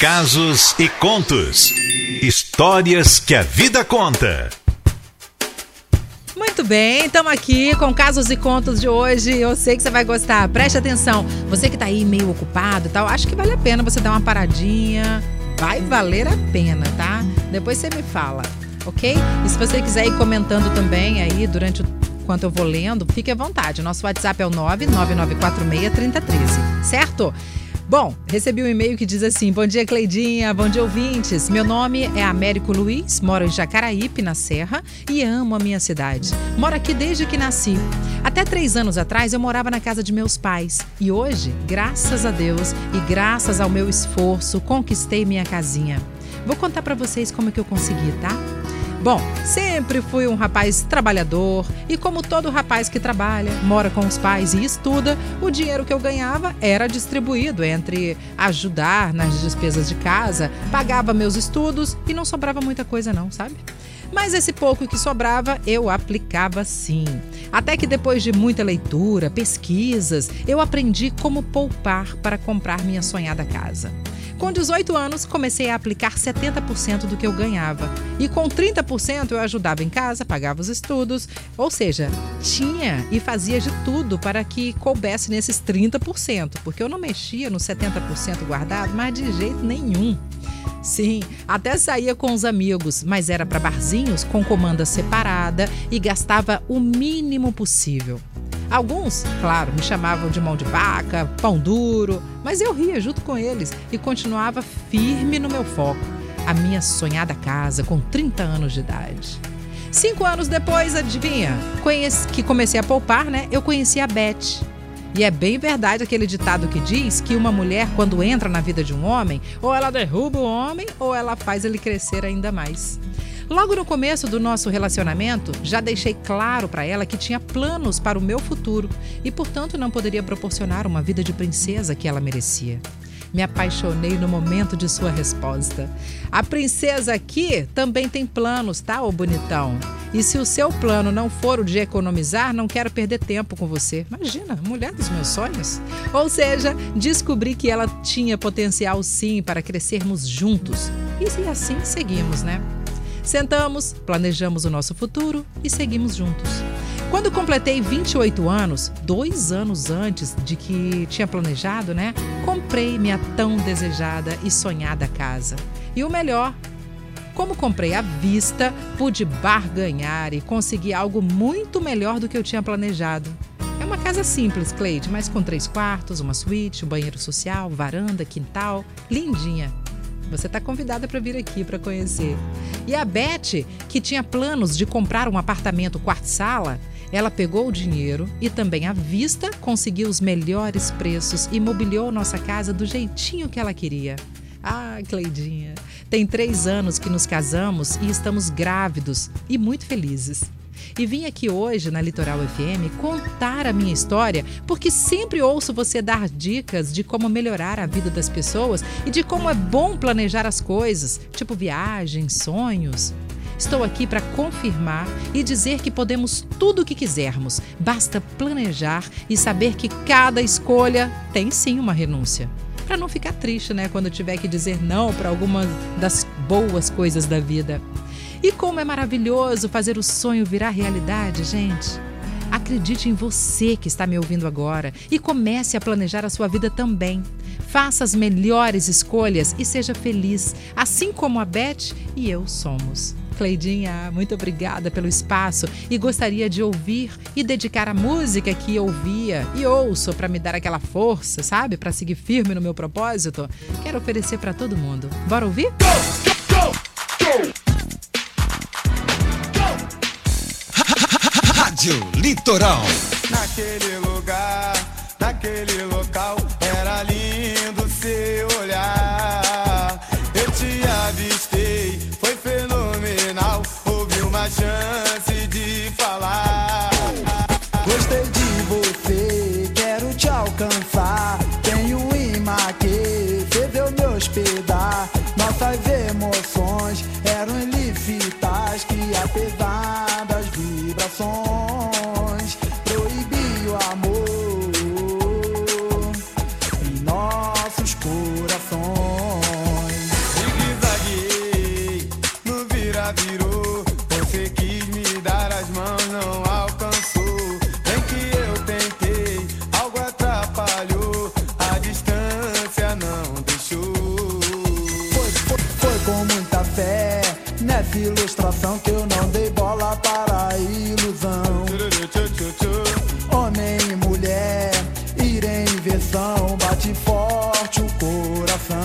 Casos e contos. Histórias que a vida conta. Muito bem, estamos aqui com casos e contos de hoje. Eu sei que você vai gostar. Preste atenção. Você que está aí meio ocupado e tal, acho que vale a pena você dar uma paradinha. Vai valer a pena, tá? Depois você me fala, ok? E se você quiser ir comentando também aí durante o enquanto eu vou lendo, fique à vontade. Nosso WhatsApp é o 999463013, certo? Bom, recebi um e-mail que diz assim: Bom dia, Cleidinha, bom dia, ouvintes. Meu nome é Américo Luiz, moro em Jacaraípe, na Serra, e amo a minha cidade. Moro aqui desde que nasci. Até três anos atrás eu morava na casa de meus pais. E hoje, graças a Deus e graças ao meu esforço, conquistei minha casinha. Vou contar para vocês como é que eu consegui, tá? Bom, sempre fui um rapaz trabalhador e, como todo rapaz que trabalha, mora com os pais e estuda, o dinheiro que eu ganhava era distribuído entre ajudar nas despesas de casa, pagava meus estudos e não sobrava muita coisa, não, sabe? Mas esse pouco que sobrava eu aplicava sim. Até que depois de muita leitura, pesquisas, eu aprendi como poupar para comprar minha sonhada casa. Com 18 anos, comecei a aplicar 70% do que eu ganhava. E com 30% eu ajudava em casa, pagava os estudos, ou seja, tinha e fazia de tudo para que coubesse nesses 30%, porque eu não mexia no 70% guardado, mas de jeito nenhum. Sim, até saía com os amigos, mas era para barzinhos com comanda separada e gastava o mínimo possível. Alguns, claro, me chamavam de mão de vaca, pão duro, mas eu ria junto com eles e continuava firme no meu foco, a minha sonhada casa com 30 anos de idade. Cinco anos depois, adivinha? Conheci, que comecei a poupar, né? Eu conheci a Beth. E é bem verdade aquele ditado que diz que uma mulher, quando entra na vida de um homem, ou ela derruba o homem, ou ela faz ele crescer ainda mais. Logo no começo do nosso relacionamento, já deixei claro para ela que tinha planos para o meu futuro e, portanto, não poderia proporcionar uma vida de princesa que ela merecia. Me apaixonei no momento de sua resposta. A princesa aqui também tem planos, tá, ô bonitão? E se o seu plano não for o de economizar, não quero perder tempo com você. Imagina, mulher dos meus sonhos. Ou seja, descobri que ela tinha potencial sim para crescermos juntos. E assim seguimos, né? Sentamos, planejamos o nosso futuro e seguimos juntos. Quando completei 28 anos, dois anos antes de que tinha planejado, né? Comprei minha tão desejada e sonhada casa. E o melhor, como comprei à vista, pude barganhar e consegui algo muito melhor do que eu tinha planejado. É uma casa simples, Cleide, mas com três quartos, uma suíte, um banheiro social, varanda, quintal, lindinha. Você está convidada para vir aqui para conhecer. E a Beth, que tinha planos de comprar um apartamento quarto-sala, ela pegou o dinheiro e também à vista conseguiu os melhores preços e mobiliou nossa casa do jeitinho que ela queria. Ah, Cleidinha, tem três anos que nos casamos e estamos grávidos e muito felizes. E vim aqui hoje na Litoral FM contar a minha história, porque sempre ouço você dar dicas de como melhorar a vida das pessoas e de como é bom planejar as coisas, tipo viagens, sonhos. Estou aqui para confirmar e dizer que podemos tudo o que quisermos, basta planejar e saber que cada escolha tem sim uma renúncia. Para não ficar triste, né, quando tiver que dizer não para algumas das boas coisas da vida. E como é maravilhoso fazer o sonho virar realidade, gente. Acredite em você que está me ouvindo agora e comece a planejar a sua vida também. Faça as melhores escolhas e seja feliz, assim como a Beth e eu somos. Cleidinha, muito obrigada pelo espaço e gostaria de ouvir e dedicar a música que ouvia e ouço para me dar aquela força, sabe? Para seguir firme no meu propósito. Quero oferecer para todo mundo. Bora ouvir? Go, Rádio Litoral. Naquele lugar, naquele local, era lindo seu olhar. Eu te avistei, foi fenomenal. Houve uma chance de falar. Gostei de você, quero te alcançar. Tenho um imã que fez eu me hospedar. Nossas emoções eram ilícitas que apesar das vibrações ilustração que eu não dei bola para a ilusão. Homem e mulher, ir em inversão, bate forte o coração.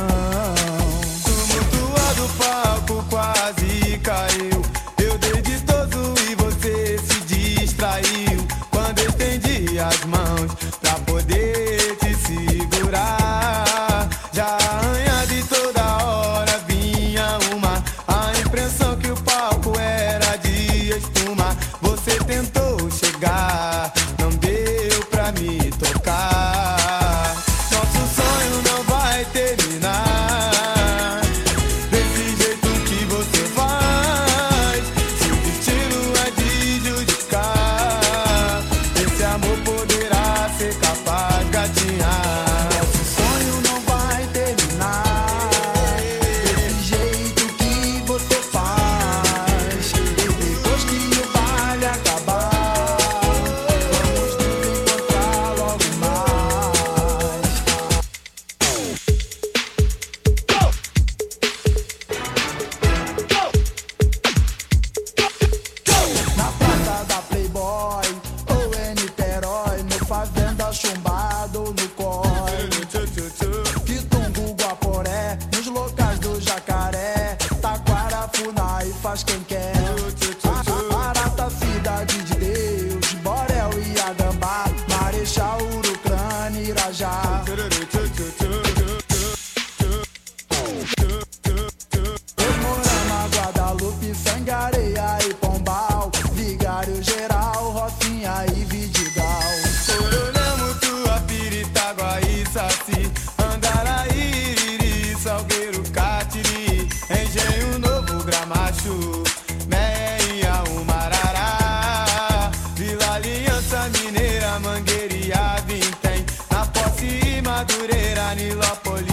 Tumultuado palco quase caiu. Eu dei de todo e você se distraiu. Quando estendi as mãos me tocar. Faz quem quer. Mineira, Mangueira, Vintém, na Posse e Madureira, Nilópolis,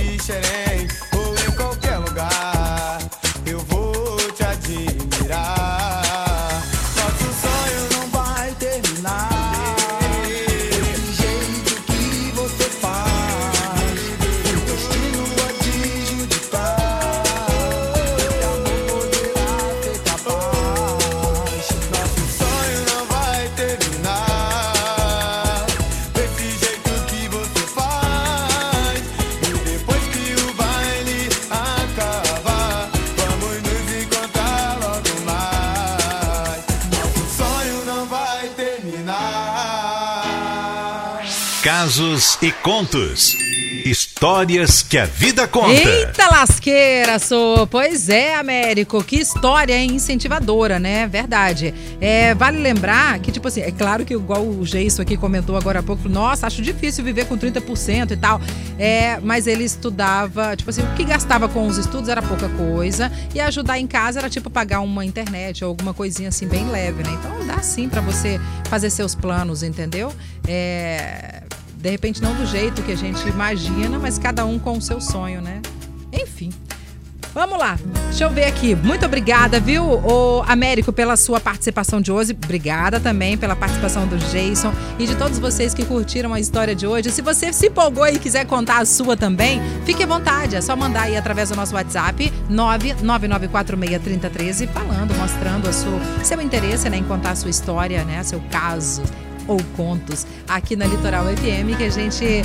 Casos e contos. Histórias que a vida conta. Eita lasqueira, sou. Pois é, Américo, que história incentivadora, né? Verdade. É, vale lembrar que, tipo assim, é claro que igual o Geiso aqui comentou agora há pouco, nossa, acho difícil viver com 30% e tal. É, mas ele estudava, tipo assim, o que gastava com os estudos era pouca coisa e ajudar em casa era tipo pagar uma internet ou alguma coisinha assim bem leve, né? Então dá sim pra você fazer seus planos, entendeu? É, de repente não do jeito que a gente imagina, mas cada um com o seu sonho, né? Enfim. Vamos lá, deixa eu ver aqui. Muito obrigada, viu, o Américo, pela sua participação de hoje. Obrigada também pela participação do Jason e de todos vocês que curtiram a história de hoje. Se você se empolgou e quiser contar a sua também, fique à vontade. É só mandar aí através do nosso WhatsApp 999463013 falando, mostrando sua, seu interesse né, em contar a sua história, né, seu caso ou contos aqui na Litoral FM que a gente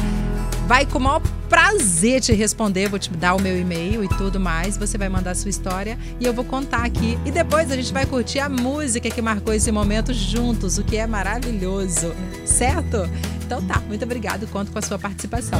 vai com o maior prazer te responder, vou te dar o meu e-mail e tudo mais. Você vai mandar a sua história e eu vou contar aqui. E depois a gente vai curtir a música que marcou esse momento juntos, o que é maravilhoso, certo? Então tá, muito obrigado, conto com a sua participação.